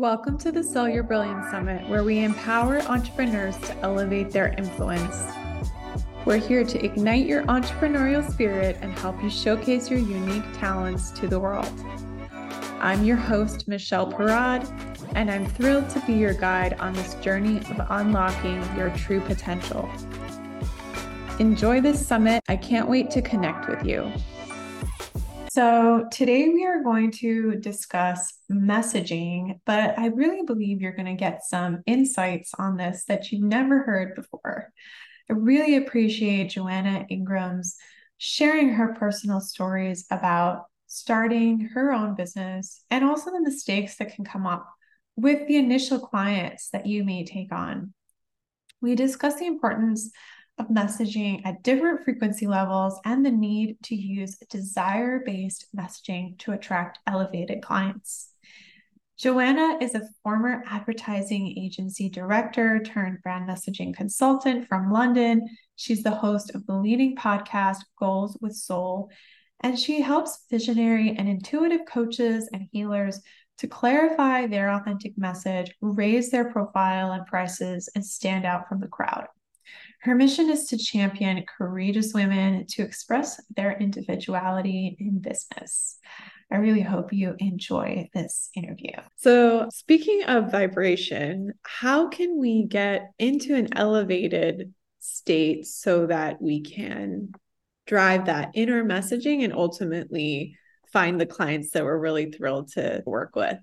Welcome to the Sell Your Brilliance Summit, where we empower entrepreneurs to elevate their influence. We're here to ignite your entrepreneurial spirit and help you showcase your unique talents to the world. I'm your host, Michelle Parad, and I'm thrilled to be your guide on this journey of unlocking your true potential. Enjoy this summit. I can't wait to connect with you. So, today we are going to discuss messaging, but I really believe you're going to get some insights on this that you've never heard before. I really appreciate Joanna Ingram's sharing her personal stories about starting her own business and also the mistakes that can come up with the initial clients that you may take on. We discuss the importance of messaging at different frequency levels and the need to use desire based messaging to attract elevated clients. Joanna is a former advertising agency director turned brand messaging consultant from London. She's the host of the leading podcast, Goals with Soul, and she helps visionary and intuitive coaches and healers to clarify their authentic message, raise their profile and prices, and stand out from the crowd. Her mission is to champion courageous women to express their individuality in business. I really hope you enjoy this interview. So, speaking of vibration, how can we get into an elevated state so that we can drive that inner messaging and ultimately find the clients that we're really thrilled to work with?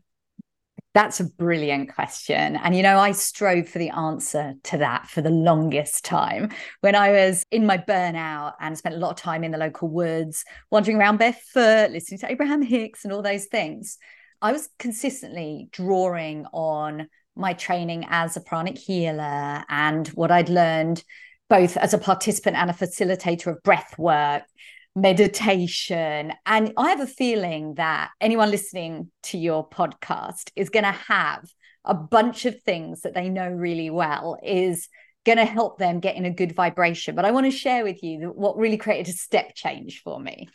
That's a brilliant question. And, you know, I strove for the answer to that for the longest time. When I was in my burnout and spent a lot of time in the local woods, wandering around barefoot, listening to Abraham Hicks and all those things, I was consistently drawing on my training as a pranic healer and what I'd learned both as a participant and a facilitator of breath work meditation. And I have a feeling that anyone listening to your podcast is going to have a bunch of things that they know really well is going to help them get in a good vibration. But I want to share with you what really created a step change for me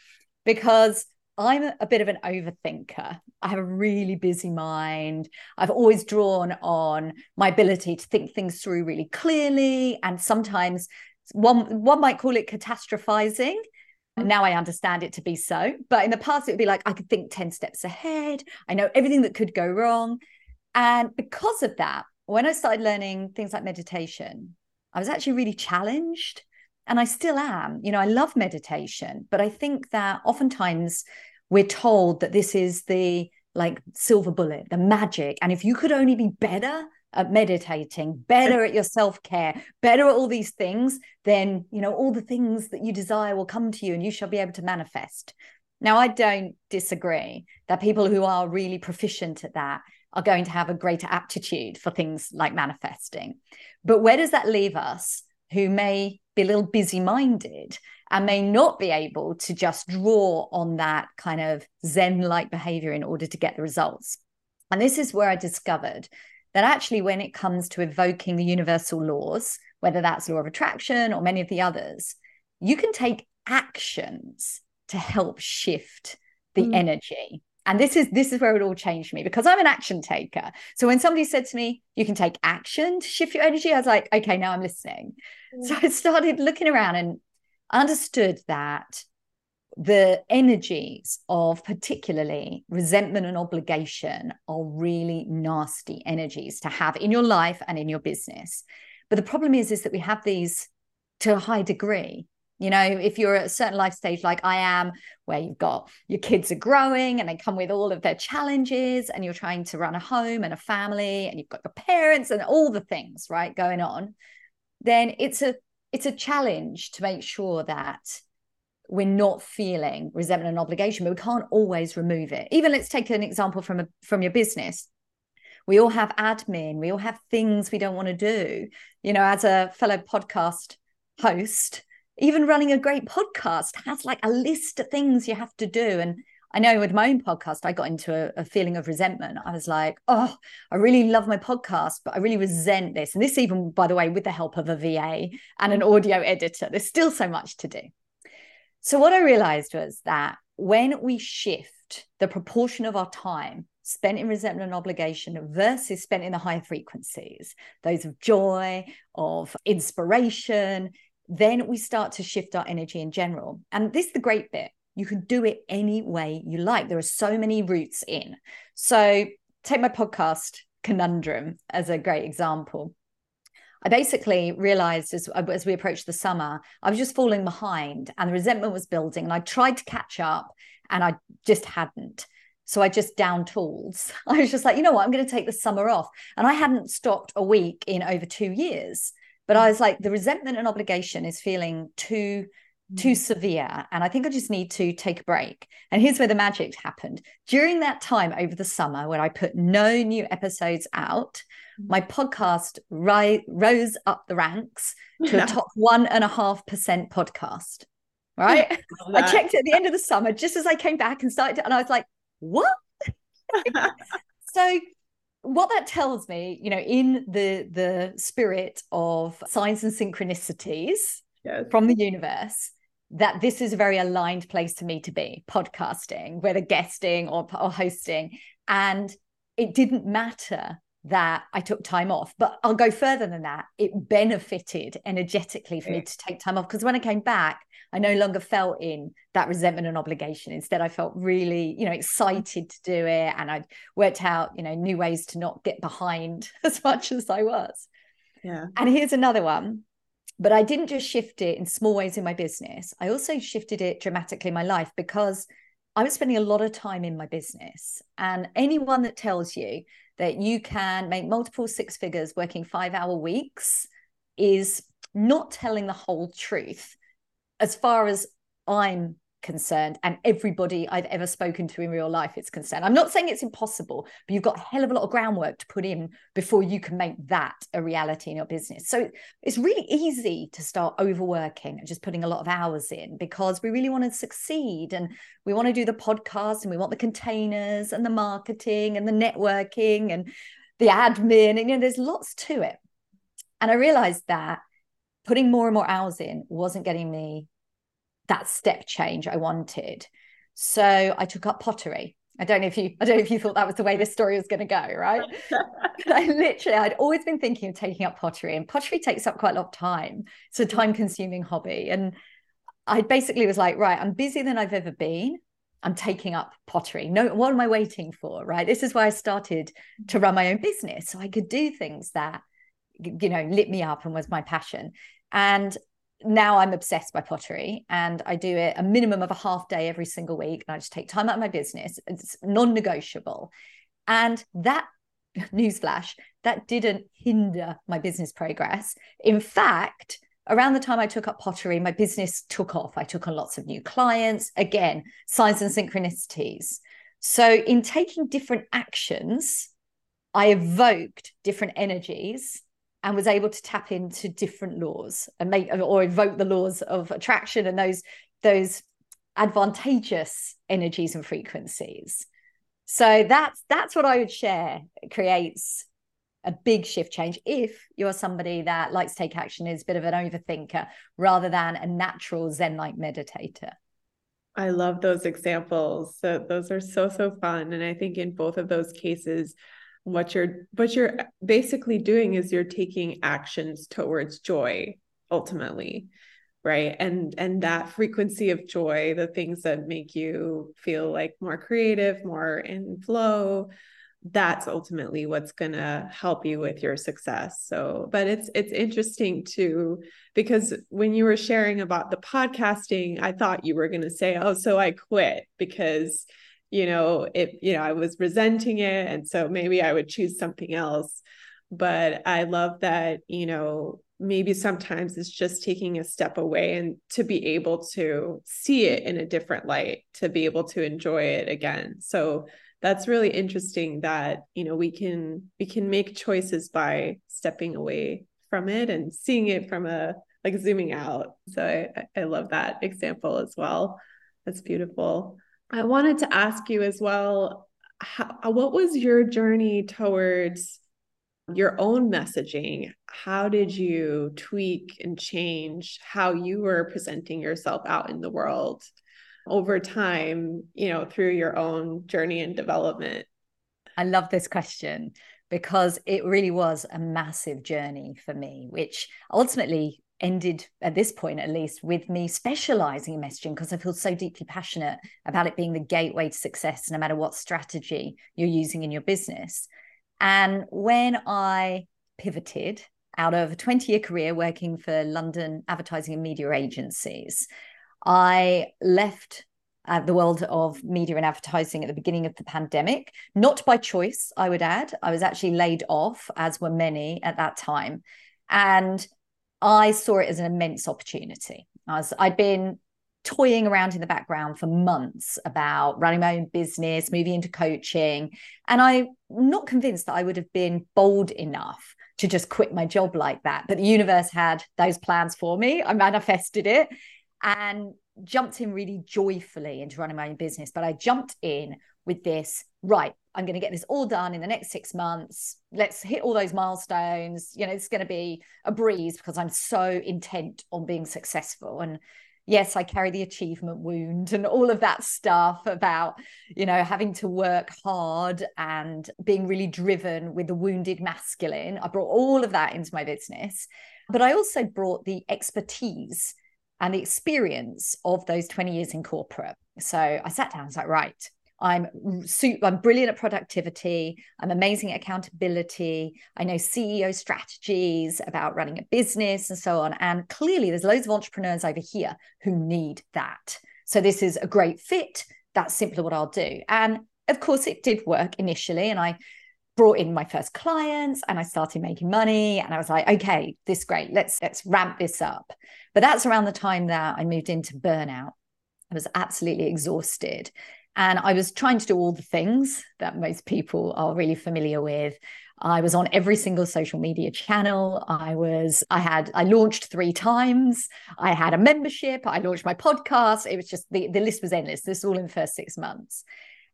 because I'm a bit of an overthinker. I have a really busy mind. I've always drawn on my ability to think things through really clearly. And sometimes one, one might call it catastrophizing Mm. now I understand it to be so. But in the past, it would be like I could think 10 steps ahead. I know everything that could go wrong. And because of that, when I started learning things like meditation, I was actually really challenged. And I still am. You know, I love meditation, but I think that oftentimes we're told that this is the like silver bullet, the magic. And if you could only be better at meditating, better at your self care, better at all these things, then, you know, all the things that you desire will come to you and you shall be able to manifest. Now, I don't disagree that people who are really proficient at that are going to have a greater aptitude for things like manifesting. But where does that leave us who may be a little busy minded and may not be able to just draw on that kind of Zen like behavior in order to get the results? And this is where I discovered that actually, when it comes to evoking the universal laws, whether that's law of attraction or many of the others, you can take actions to help shift the mm. energy. And this is this is where it all changed me because I'm an action taker. So when somebody said to me, "You can take action to shift your energy," I was like, "Okay, now I'm listening." Mm. So I started looking around and understood that the energies of particularly resentment and obligation are really nasty energies to have in your life and in your business. But the problem is is that we have these to a high degree. You know if you're at a certain life stage like i am where you've got your kids are growing and they come with all of their challenges and you're trying to run a home and a family and you've got your parents and all the things right going on then it's a it's a challenge to make sure that we're not feeling resentment and obligation, but we can't always remove it. Even let's take an example from a, from your business. We all have admin, we all have things we don't want to do. You know, as a fellow podcast host, even running a great podcast has like a list of things you have to do. And I know with my own podcast, I got into a, a, feeling of resentment. I was like, oh, I really love my podcast, but I really resent this. And this, even by the way, with the help of a VA and an mm. audio editor, there's still so much to do. So, what I realized was that when we shift the proportion of our time spent in resentment and obligation versus spent in the higher frequencies, those of joy, of inspiration, then we start to shift our energy in general. And this is the great bit. You can do it any way you like. There are so many routes in. So take my podcast conundrum as a great example. I basically realized as, as we approached the summer, I was just falling behind and the resentment was building. And I tried to catch up and I just hadn't. So I just down tools. I was just like, you know what, I'm going to take the summer off. And I hadn't stopped a week in over two years. But I was like, the resentment and obligation is feeling too too mm. severe and i think i just need to take a break and here's where the magic happened during that time over the summer when i put no new episodes out. My podcast ri- rose up the ranks to a top one and a half percent podcast right i checked it at the end of the summer just as i came back and started to, and i was like what so what that tells me, you know, in the the spirit of signs and synchronicities yes. from the universe, that this is a very aligned place for me to be podcasting, whether guesting or, or hosting. And it didn't matter that I took time off, but I'll go further than that. It benefited energetically for me to take time off because when I came back, I no longer felt in that resentment and obligation. Instead, I felt really, you know, excited to do it. And I worked out, you know, new ways to not get behind as much as I was. Yeah. And here's another one. But I didn't just shift it in small ways in my business. I also shifted it dramatically in my life because I was spending a lot of time in my business. And anyone that tells you that you can make multiple six figures working five hour weeks is not telling the whole truth as far as I'm concerned and everybody I've ever spoken to in real life is concerned. I'm not saying it's impossible, but you've got a hell of a lot of groundwork to put in before you can make that a reality in your business. So it's really easy to start overworking and just putting a lot of hours in because we really want to succeed and we want to do the podcast and we want the containers and the marketing and the networking and the admin and you know there's lots to it. And I realized that putting more and more hours in wasn't getting me that step change I wanted. So I took up pottery. I don't know if you I don't know if you thought that was the way this story was going to go, right? I literally I'd always been thinking of taking up pottery and pottery takes up quite a lot of time. It's a time consuming hobby and I basically was like, right, I'm busier than I've ever been. I'm taking up pottery. No, what am I waiting for? Right. This is why I started to run my own business. So I could do things that, you know, lit me up and was my passion. And now I'm obsessed by pottery and I do it a minimum of a half day every single week. And I just take time out of my business. It's non negotiable. And that newsflash, that didn't hinder my business progress. In fact, around the time I took up pottery, my business took off. I took on lots of new clients. Again, signs and synchronicities. So, in taking different actions, I evoked different energies and was able to tap into different laws and make or invoke the laws of attraction and those those advantageous energies and frequencies. So that's that's what i would share. It creates a big shift change if you're somebody that likes to take action is a bit of an overthinker rather than a natural zen like meditator. I love those examples. So those are so so fun. And i think in both of those cases what you're what you're basically doing is you're taking actions towards joy ultimately right? And and that frequency of joy the things that make you feel like more creative more in flow that's ultimately what's going to help you with your success. So but it's it's interesting too because when you were sharing about the podcasting i thought you were going to say oh so i quit because you know it you know i was resenting it and so maybe i would choose something else. But i love that you know maybe sometimes it's just taking a step away and to be able to see it in a different light to be able to enjoy it again. So that's really interesting that you know we can we can make choices by stepping away from it and seeing it from a like zooming out. So i, I love that example as well. That's beautiful I wanted to ask you as well how, what was your journey towards your own messaging? How did you tweak and change how you were presenting yourself out in the world over time, you know, through your own journey and development? I love this question because it really was a massive journey for me, which ultimately ended at this point at least with me specializing in messaging because I feel so deeply passionate about it being the gateway to success no matter what strategy you're using in your business. And when I pivoted out of a 20 year career working for London advertising and media agencies, I left uh, the world of media and advertising at the beginning of the pandemic, not by choice, I would add. I was actually laid off, as were many at that time. And I saw it as an immense opportunity. I was, I'd been toying around in the background for months about running my own business, moving into coaching. And I'm not convinced that I would have been bold enough to just quit my job like that. But the universe had those plans for me. I manifested it and jumped in really joyfully into running my own business. But I jumped in with this, right, I'm going to get this all done in the next six months. Let's hit all those milestones. You know, it's going to be a breeze because I'm so intent on being successful. And yes, I carry the achievement wound and all of that stuff about, you know, having to work hard and being really driven with the wounded masculine. I brought all of that into my business. But I also brought the expertise and the experience of those 20 years in corporate. So I sat down, I was like, right, I'm I'm brilliant at productivity. I'm amazing at accountability. I know CEO strategies about running a business and so on. And clearly, there's loads of entrepreneurs over here who need that. So this is a great fit. That's simply what I'll do. And of course, it did work initially, and I brought in my first clients and I started making money and I was like okay this is great let's let's ramp this up but that's around the time that I moved into burnout I was absolutely exhausted and I was trying to do all the things that most people are really familiar with. I was on every single social media channel. I was, I had, I launched three times. I had a membership. I launched my podcast. It was just, the, the list was endless. This was all in the first six months.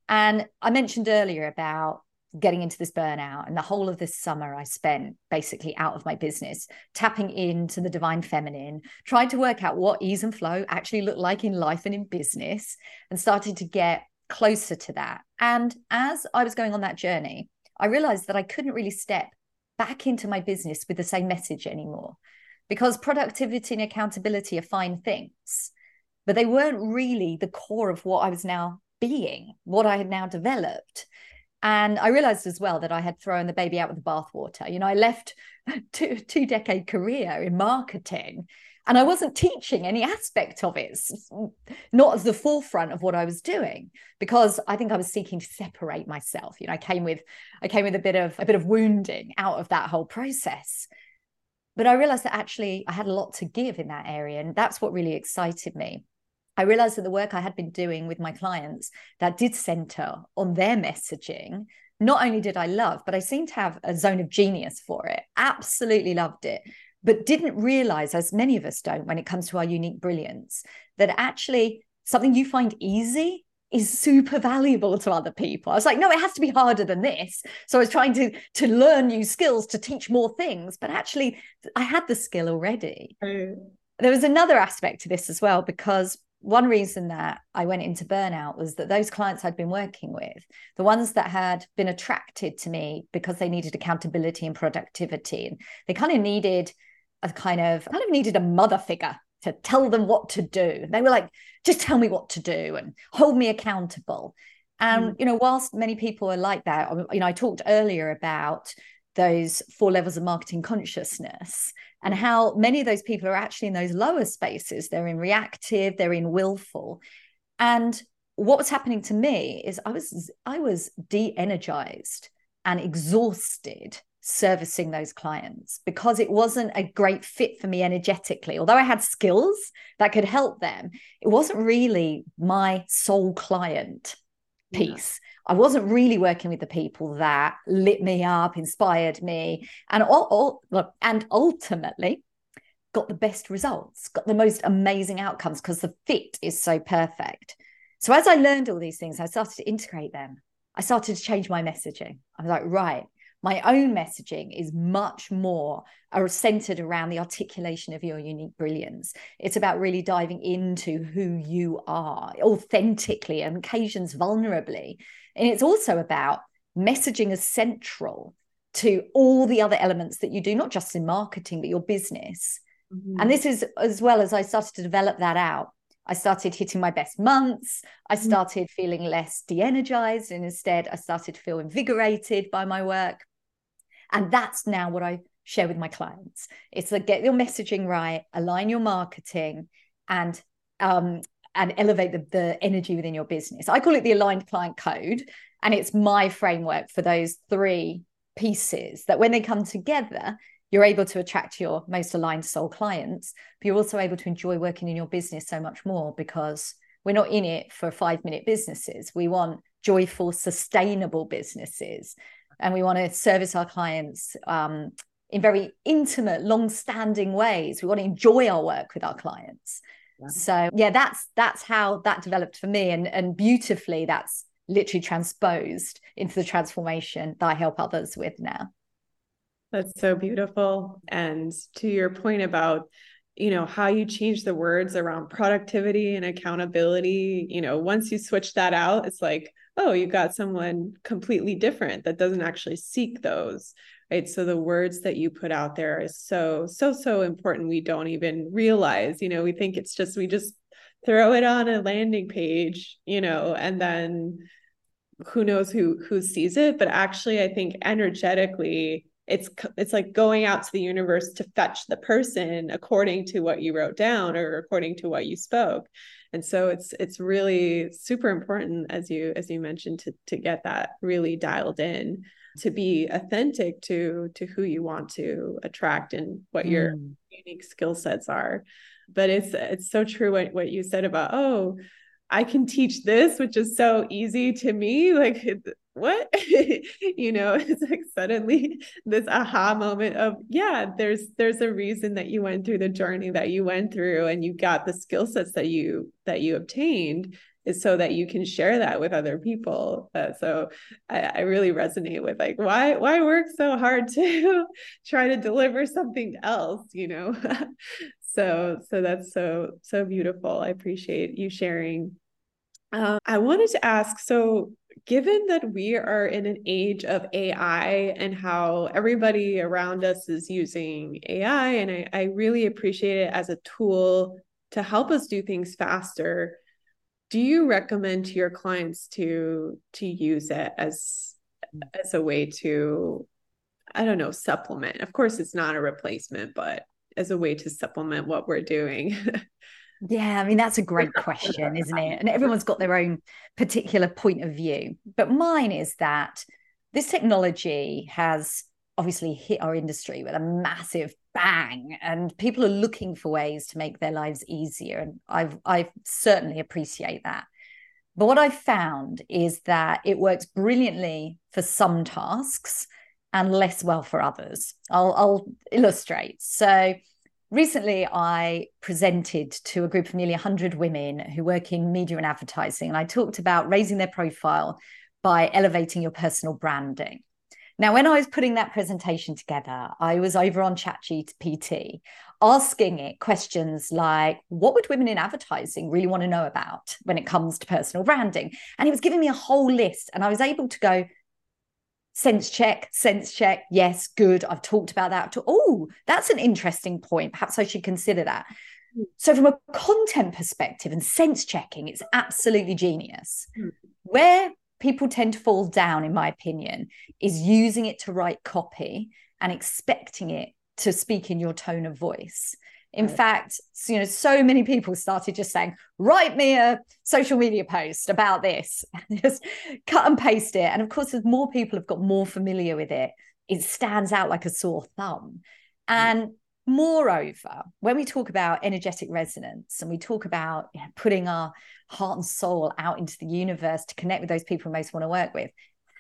And I mentioned earlier about getting into this burnout and the whole of this summer i spent basically out of my business tapping into the divine feminine trying to work out what ease and flow actually looked like in life and in business and started to get closer to that and as i was going on that journey i realized that i couldn't really step back into my business with the same message anymore because productivity and accountability are fine things but they weren't really the core of what i was now being what i had now developed and I realized as well that I had thrown the baby out with the bathwater. You know, I left two two decade career in marketing and I wasn't teaching any aspect of it, not as the forefront of what I was doing, because I think I was seeking to separate myself. You know, I came with I came with a bit of a bit of wounding out of that whole process. But I realized that actually I had a lot to give in that area. And that's what really excited me. I realized that the work I had been doing with my clients that did center on their messaging, not only did I love, but I seemed to have a zone of genius for it. Absolutely loved it, but didn't realize, as many of us don't when it comes to our unique brilliance, that actually something you find easy is super valuable to other people. I was like, no, it has to be harder than this. So I was trying to to learn new skills to teach more things, but actually I had the skill already. Mm. There was another aspect to this as well because one reason that I went into burnout was that those clients I'd been working with, the ones that had been attracted to me because they needed accountability and productivity, and they kind of needed a kind of kind of needed a mother figure to tell them what to do. They were like, just tell me what to do and hold me accountable. And mm. you know, whilst many people are like that, you know, I talked earlier about those four levels of marketing consciousness and how many of those people are actually in those lower spaces. They're in reactive, they're in willful. And what was happening to me is I was I was de-energized and exhausted servicing those clients because it wasn't a great fit for me energetically. Although I had skills that could help them, it wasn't really my soul client piece. I wasn't really working with the people that lit me up, inspired me, and all, all and ultimately got the best results, got the most amazing outcomes because the fit is so perfect. So as I learned all these things, I started to integrate them. I started to change my messaging. I was like, right, my own messaging is much more uh, centered around the articulation of your unique brilliance. It's about really diving into who you are authentically and occasions vulnerably. And it's also about messaging as central to all the other elements that you do, not just in marketing, but your business. Mm-hmm. And this is as well as I started to develop that out. I started hitting my best months. I mm-hmm. started feeling less de energized. And instead, I started to feel invigorated by my work. And that's now what I share with my clients. It's like get your messaging right, align your marketing, and um, and elevate the, the energy within your business. I call it the aligned client code. And it's my framework for those three pieces that when they come together, you're able to attract your most aligned soul clients, but you're also able to enjoy working in your business so much more because we're not in it for five minute businesses. We want joyful, sustainable businesses. And we want to service our clients um, in very intimate, long standing ways. We want to enjoy our work with our clients. Yeah. So yeah, that's that's how that developed for me. And and beautifully that's literally transposed into the transformation that I help others with now. That's so beautiful. And to your point about, you know, how you change the words around productivity and accountability, you know, once you switch that out, it's like, oh, you got someone completely different that doesn't actually seek those. Right. So the words that you put out there is so, so, so important. We don't even realize, you know, we think it's just, we just throw it on a landing page, you know, and then who knows who who sees it. But actually, I think energetically, it's it's like going out to the universe to fetch the person according to what you wrote down or according to what you spoke and so it's it's really super important as you as you mentioned to to get that really dialed in to be authentic to to who you want to attract and what mm. your unique skill sets are but it's it's so true what, what you said about oh I can teach this, which is so easy to me. Like, what? you know, it's like suddenly this aha moment of, yeah, there's there's a reason that you went through the journey that you went through and you got the skill sets that you that you obtained is so that you can share that with other people. Uh, so I, I really resonate with like why why work so hard to try to deliver something else, you know? so so that's so so beautiful i appreciate you sharing uh, i wanted to ask so given that we are in an age of ai and how everybody around us is using ai and I, I really appreciate it as a tool to help us do things faster do you recommend to your clients to to use it as as a way to i don't know supplement of course it's not a replacement but as a way to supplement what we're doing? yeah, I mean, that's a great question, isn't it? And everyone's got their own particular point of view. But mine is that this technology has obviously hit our industry with a massive bang and people are looking for ways to make their lives easier and I've I certainly appreciate that. But what I've found is that it works brilliantly for some tasks and less well for others. I'll, I'll illustrate. So, recently I presented to a group of nearly 100 women who work in media and advertising, and I talked about raising their profile by elevating your personal branding. Now, when I was putting that presentation together, I was over on ChatGPT asking it questions like, what would women in advertising really want to know about when it comes to personal branding? And it was giving me a whole list. And I was able to go, sense check, sense check. Yes, good. I've talked about that. Oh, that's an interesting point. Perhaps I should consider that. Hmm. So, from a content perspective and sense checking, it's absolutely genius. Mm. Where people tend to fall down, in my opinion, is using it to write copy and expecting it to speak in your tone of voice. In right. fact, you know, so many people started just saying, write me a social media post about this, just cut and paste it. And of course, as more people have got more familiar with it, it stands out like a sore thumb. Mm. And moreover, when we talk about energetic resonance and we talk about you know, putting our heart and soul out into the universe to connect with those people we most want to work with,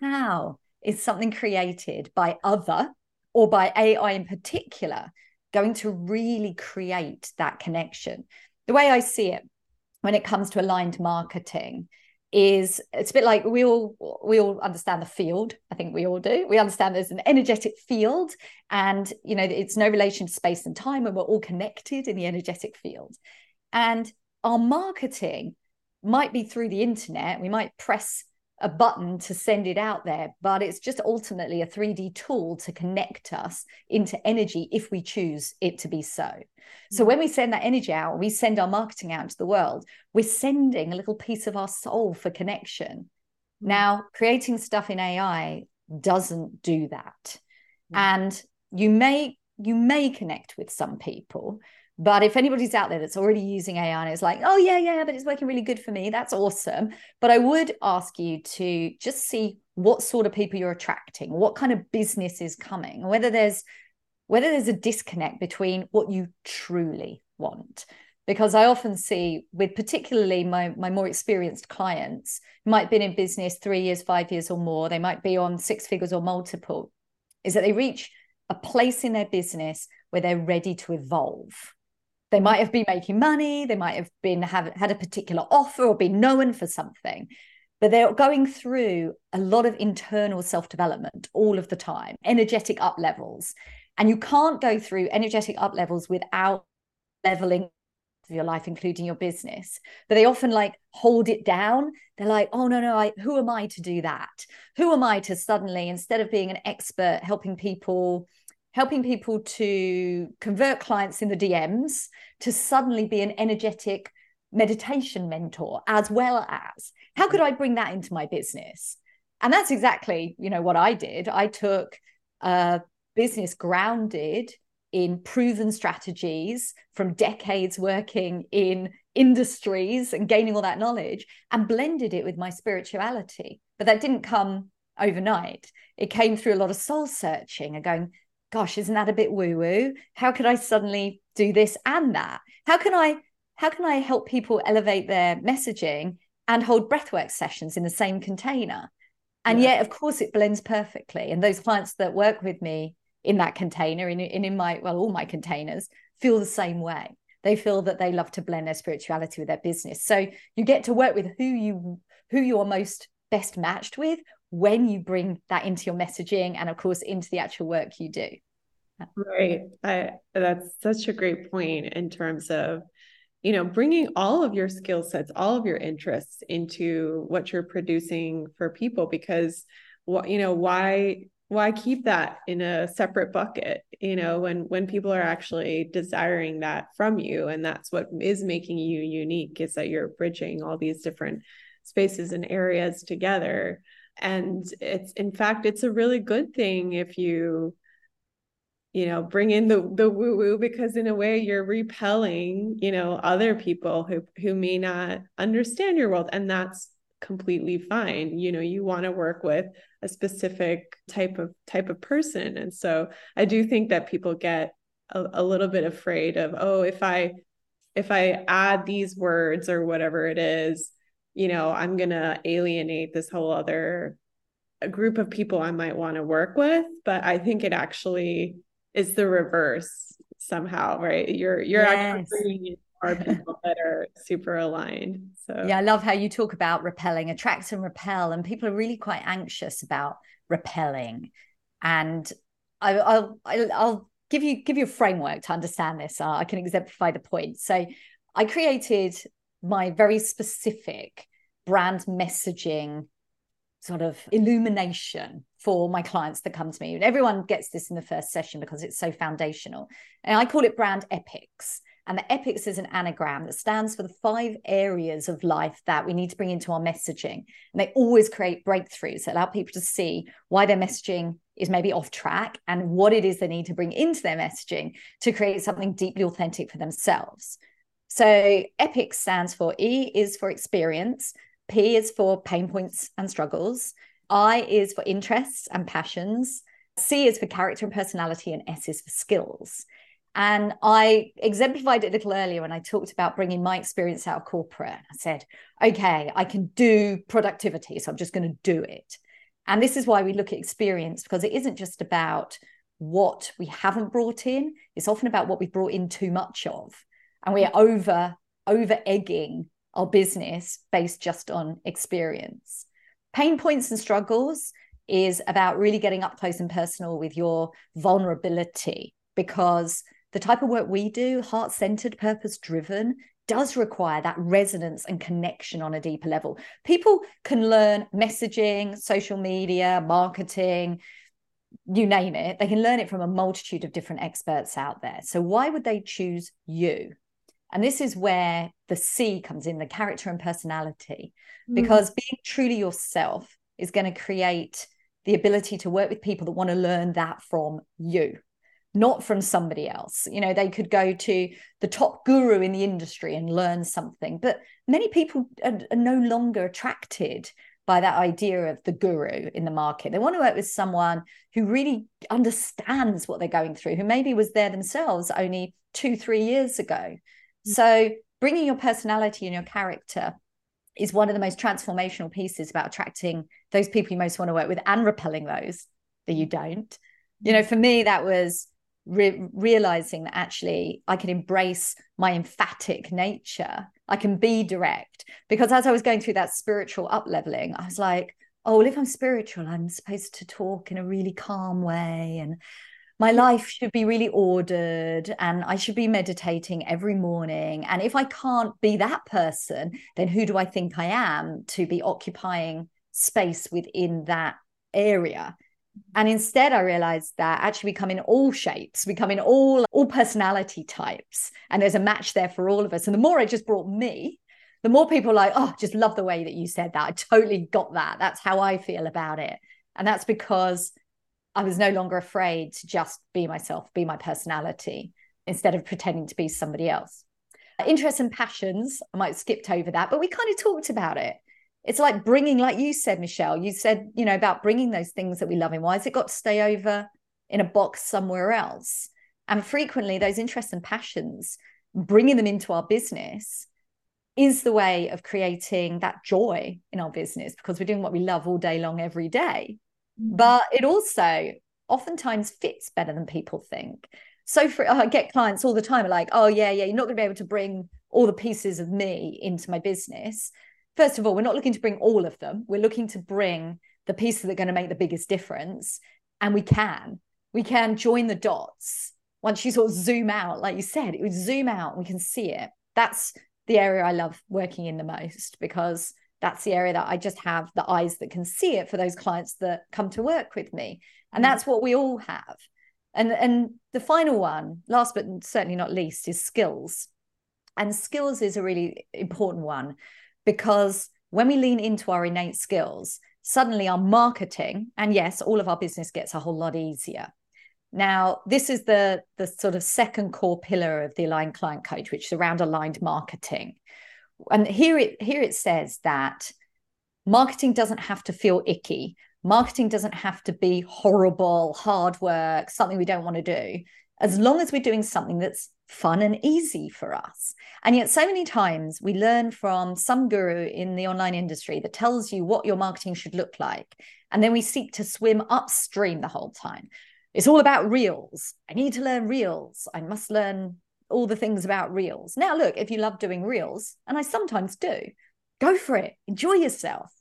how is something created by other or by AI in particular going to really create that connection. The way I see it when it comes to aligned marketing is it's a bit like we all we all understand the field. I think we all do. We understand there's an energetic field and you know it's no relation to space and time and we're all connected in the energetic field. And our marketing might be through the internet. We might press a button to send it out there, but it's just ultimately a 3D tool to connect us into energy if we choose it to be so. So when we send that energy out, we send our marketing out to the world, we're sending a little piece of our soul for connection. Mm. Now, creating stuff in AI doesn't do that. Mm. And you may you may connect with some people, but if anybody's out there that's already using AI and it's like, oh, yeah, yeah, but it's working really good for me, that's awesome. But I would ask you to just see what sort of people you're attracting, what kind of business is coming, whether there's whether there's a disconnect between what you truly want. Because I often see with particularly my, my more experienced clients, might been in business three years, five years or more, they might be on six figures or multiple, is that they reach a place in their business where they're ready to evolve they might have been making money, they might have been have had a particular offer or been known for something, but they're going through a lot of internal self-development all of the time, energetic up levels. And you can't go through energetic up levels without leveling your life, including your business. But they often like hold it down. They're like, oh no, no, I who am I to do that? Who am I to suddenly, instead of being an expert helping people helping people to convert clients in the DMs to suddenly be an energetic meditation mentor as well as how could I bring that into my business? And that's exactly, you know, what I did. I took a business grounded in proven strategies from decades working in industries and gaining all that knowledge and blended it with my spirituality. But that didn't come overnight. It came through a lot of soul searching and going, gosh, isn't that a bit woo woo? How could I suddenly do this and that? How can I how can I help people elevate their messaging and hold breathwork sessions in the same container? And yeah. yet, of course, it blends perfectly. And those clients that work with me in that container, in, in, in my, well, all my containers, feel the same way. They feel that they love to blend their spirituality with their business. So you get to work with who you who you are most best matched with when you bring that into your messaging and of course into the actual work you do. Right. I, that's such a great point in terms of you know bringing all of your skill sets all of your interests into what you're producing for people because what you know why why keep that in a separate bucket you know when when people are actually desiring that from you and that's what is making you unique is that you're bridging all these different spaces and areas together and it's in fact it's a really good thing if you you know bring in the the woo woo because in a way you're repelling you know other people who who may not understand your world and that's completely fine. You know you want to work with a specific type of type of person. And so i do think that people get a, a little bit afraid of oh if i if i add these words or whatever it is you know, I'm going to alienate this whole other group of people I might want to work with. But I think it actually is the reverse somehow, right? You're, you're yes. actually bringing in more people that are super aligned. So, yeah, I love how you talk about repelling, attract and repel. And people are really quite anxious about repelling. And I, will I'll, I'll give you give you a framework to understand this. Uh, I can exemplify the point. So I created my very specific brand messaging sort of illumination for my clients that come to me. And everyone gets this in the first session because it's so foundational. And I call it brand epics. And the epics is an anagram that stands for the five areas of life that we need to bring into our messaging. And they always create breakthroughs that allow people to see why their messaging is maybe off track and what it is they need to bring into their messaging to create something deeply authentic for themselves. So EPIC stands for E is for experience, P is for pain points and struggles, I is for interests and passions, C is for character and personality, and S is for skills. And I exemplified it a little earlier when I talked about bringing my experience out of corporate. I said, okay, I can do productivity, so I'm just going to do it. And this is why we look at experience because it isn't just about what we haven't brought in, it's often about what we've brought in too much of and we're over over egging our business based just on experience pain points and struggles is about really getting up close and personal with your vulnerability because the type of work we do heart centered purpose driven does require that resonance and connection on a deeper level. People can learn messaging, social media, marketing, you name it. They can learn it from a multitude of different experts out there. So, why would they choose you? And this is where the C comes in the character and personality, mm. because being truly yourself is going to create the ability to work with people that want to learn that from you not from somebody else. You know, they could go to the top guru in the industry and learn something, but many people are, are, no longer attracted by that idea of the guru in the market. They want to work with someone who really understands what they're going through, who maybe was there themselves only two, three years ago. So, bringing your personality and your character is one of the most transformational pieces about attracting those people you most want to work with and repelling those that you don't. You know, mm. for me, that was re- realizing that actually I can embrace my emphatic nature. I can be direct because as I was going through that spiritual up leveling, I was like, oh, well, if I'm spiritual, I'm supposed to talk in a really calm way and my life should be really ordered and I should be meditating every morning. And if I can't be that person, then who do I think I am to be occupying space within that area? and mm-hmm. instead i realized that actually we come in all shapes we come in all all personality types and there's a match there for all of us. And the more it just brought me the more people like oh just love the way that you said that. I totally got that. That's how i feel about it. And that's because i was no longer afraid to just be myself be my personality instead of pretending to be somebody else. Interests and passions i might have skipped over that but we kind of talked about it. It's like bringing like you said michelle you said you know about bringing those things that we love in. Why has it got to stay over in a box somewhere else? And frequently those interests and passions bringing them into our business is the way of creating that joy in our business because we're doing what we love all day long every day. But it also oftentimes fits better than people think so for i get clients all the time like oh yeah yeah you're not going to be able to bring all the pieces of me into my business first of all, we're not looking to bring all of them. We're looking to bring the pieces that are going to make the biggest difference. And we can. We can join the dots. Once you sort of zoom out, like you said, it would zoom out and we can see it. That's the area I love working in the most because that's the area that I just have the eyes that can see it for those clients that come to work with me. And mm. that's what we all have. And and the final one, last but certainly not least, is skills. And skills is a really important one because when we lean into our innate skills, suddenly our marketing, and yes, all of our business gets a whole lot easier. Now, this is the, the sort of second core pillar of the aligned client coach, which is around aligned marketing. And here it here it says that marketing doesn't have to feel icky. Marketing doesn't have to be horrible, hard work, something we don't want to do, as long as we're doing something that's fun and easy for us. And yet, so many times we learn from some guru in the online industry that tells you what your marketing should look like. And then we seek to swim upstream the whole time. It's all about reels. I need to learn reels. I must learn all the things about reels. Now, look, if you love doing reels, and I sometimes do, go for it, enjoy yourself.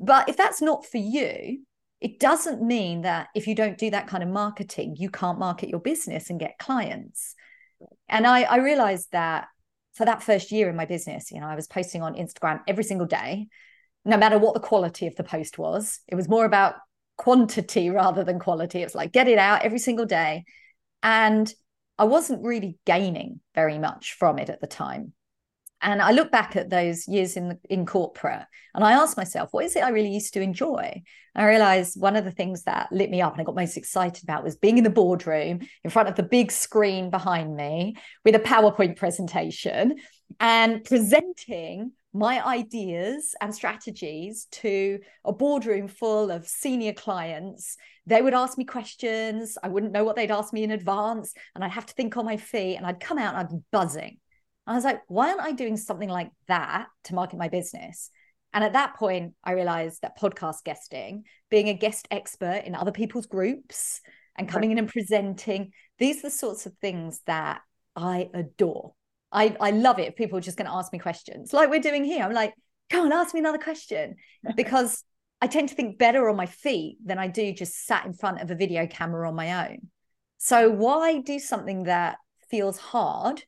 But if that's not for you, it doesn't mean that if you don't do that kind of marketing, you can't market your business and get clients. And I, I realized that for that first year in my business, you know, I was posting on Instagram every single day, no matter what the quality of the post was. It was more about quantity rather than quality. It was like, get it out every single day. And I wasn't really gaining very much from it at the time. And I look back at those years in the, in corporate and I ask myself, what is it I really used to enjoy? And I realized one of the things that lit me up and I got most excited about was being in the boardroom in front of the big screen behind me with a PowerPoint presentation and presenting my ideas and strategies to a boardroom full of senior clients. They would ask me questions. I wouldn't know what they'd ask me in advance. And I'd have to think on my feet and I'd come out and I'd be buzzing. I was like, why aren't I doing something like that to market my business? And at that point, I realized that podcast guesting, being a guest expert in other people's groups and coming in and presenting, these are the sorts of things that I adore. I, I love it if people are just going to ask me questions like we're doing here. I'm like, come on, ask me another question. because I tend to think better on my feet than I do just sat in front of a video camera on my own. So why do something that feels hard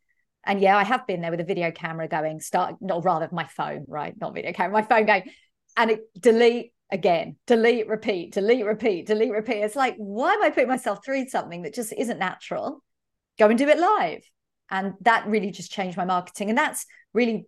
And yeah, I have been there with a video camera going, start, not rather my phone, right? Not video camera, my phone going, and it delete again, delete, repeat, delete, repeat, delete, repeat. It's like, why am I putting myself through something that just isn't natural? Go and do it live. And that really just changed my marketing. And that's really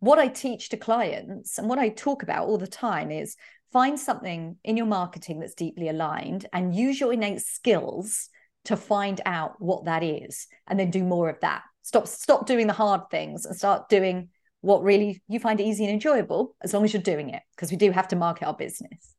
what I teach to clients and what I talk about all the time is find something in your marketing that's deeply aligned and use your innate skills to find out what that is and then do more of that stop stop doing the hard things and start doing what really you find easy and enjoyable as long as you're doing it because we do have to market our business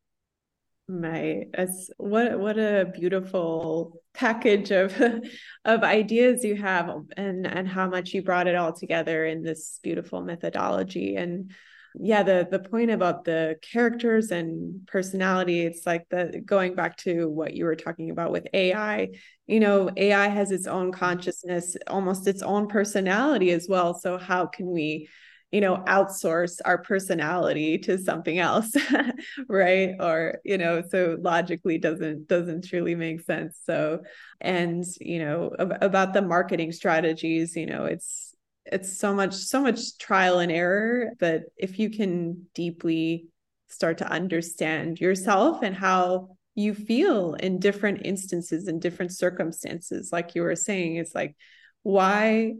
my as what what a beautiful package of of ideas you have and and how much you brought it all together in this beautiful methodology. And yeah the the point about the characters and personality it's like the going back to what you were talking about with ai you know ai has its own consciousness almost its own personality as well. So how can we you know outsource our personality to something else right? Or you know so logically doesn't doesn't truly make sense. So and you know ab- about the marketing strategies you know it's it's so much so much trial and error. But if you can deeply start to understand yourself and how you feel in different instances in different circumstances like you were saying it's like why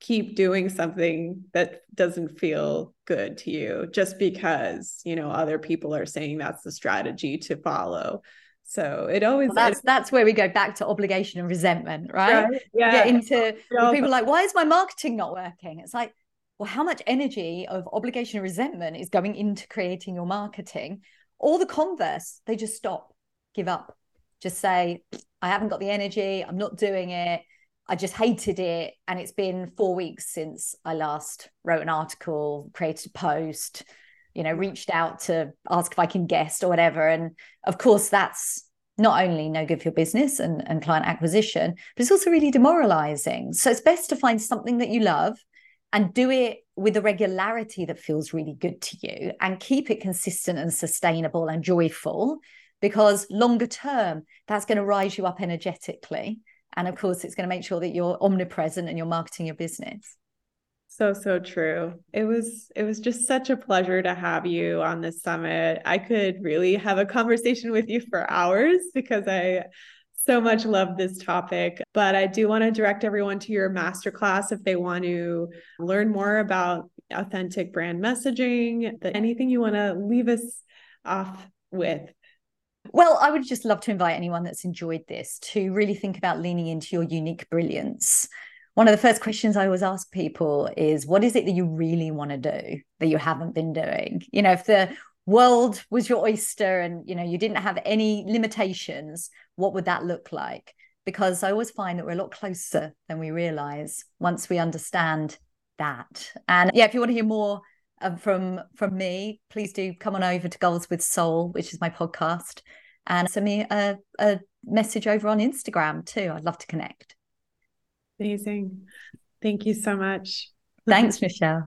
keep doing something that doesn't feel good to you just because you know other people are saying that's the strategy to follow so it always well, that's it, that's where we go back to obligation and resentment, right? right? Yeah. Get into people like, why is my marketing not working? It's like, well, how much energy of obligation and resentment is going into creating your marketing? Or the converse, they just stop, give up, just say, I haven't got the energy, I'm not doing it. I just hated it. And it's been four weeks since I last wrote an article, created a post, you know, reached out to ask if I can guest or whatever. And of course, that's not only no good for your business and, and client acquisition, but it's also really demoralizing. So it's best to find something that you love and do it with a regularity that feels really good to you and keep it consistent and sustainable and joyful because longer term, that's going to rise you up energetically. And of course, it's going to make sure that you're omnipresent and you're marketing your business. So so true. It was it was just such a pleasure to have you on this summit. I could really have a conversation with you for hours because I so much love this topic, but I do want to direct everyone to your masterclass if they want to learn more about authentic brand messaging. Anything you want to leave us off with? Well, I would just love to invite anyone that's enjoyed this to really think about leaning into your unique brilliance one of the first questions I always ask people is what is it that you really want to do that you haven't been doing? You know, if the world was your oyster and you know you didn't have any limitations, what would that look like? Because I always find that we're a lot closer than we realize once we understand that. And yeah, if you want to hear more um, from from me, please do come on over to Goals with Soul, which is my podcast, and send me a, a message over on Instagram too. I'd love to connect. Amazing. Thank you so much. Thanks, Michelle.